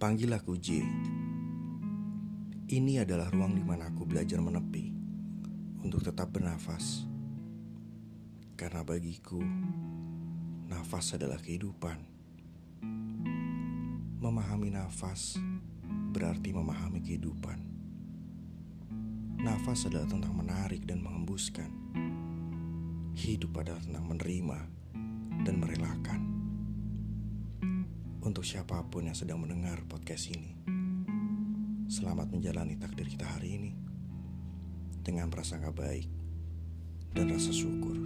Panggil aku J. Ini adalah ruang di mana aku belajar menepi untuk tetap bernafas. Karena bagiku, nafas adalah kehidupan. Memahami nafas berarti memahami kehidupan. Nafas adalah tentang menarik dan mengembuskan. Hidup adalah tentang menerima Untuk siapa pun yang sedang mendengar podcast ini, selamat menjalani takdir kita hari ini dengan prasangka baik dan rasa syukur.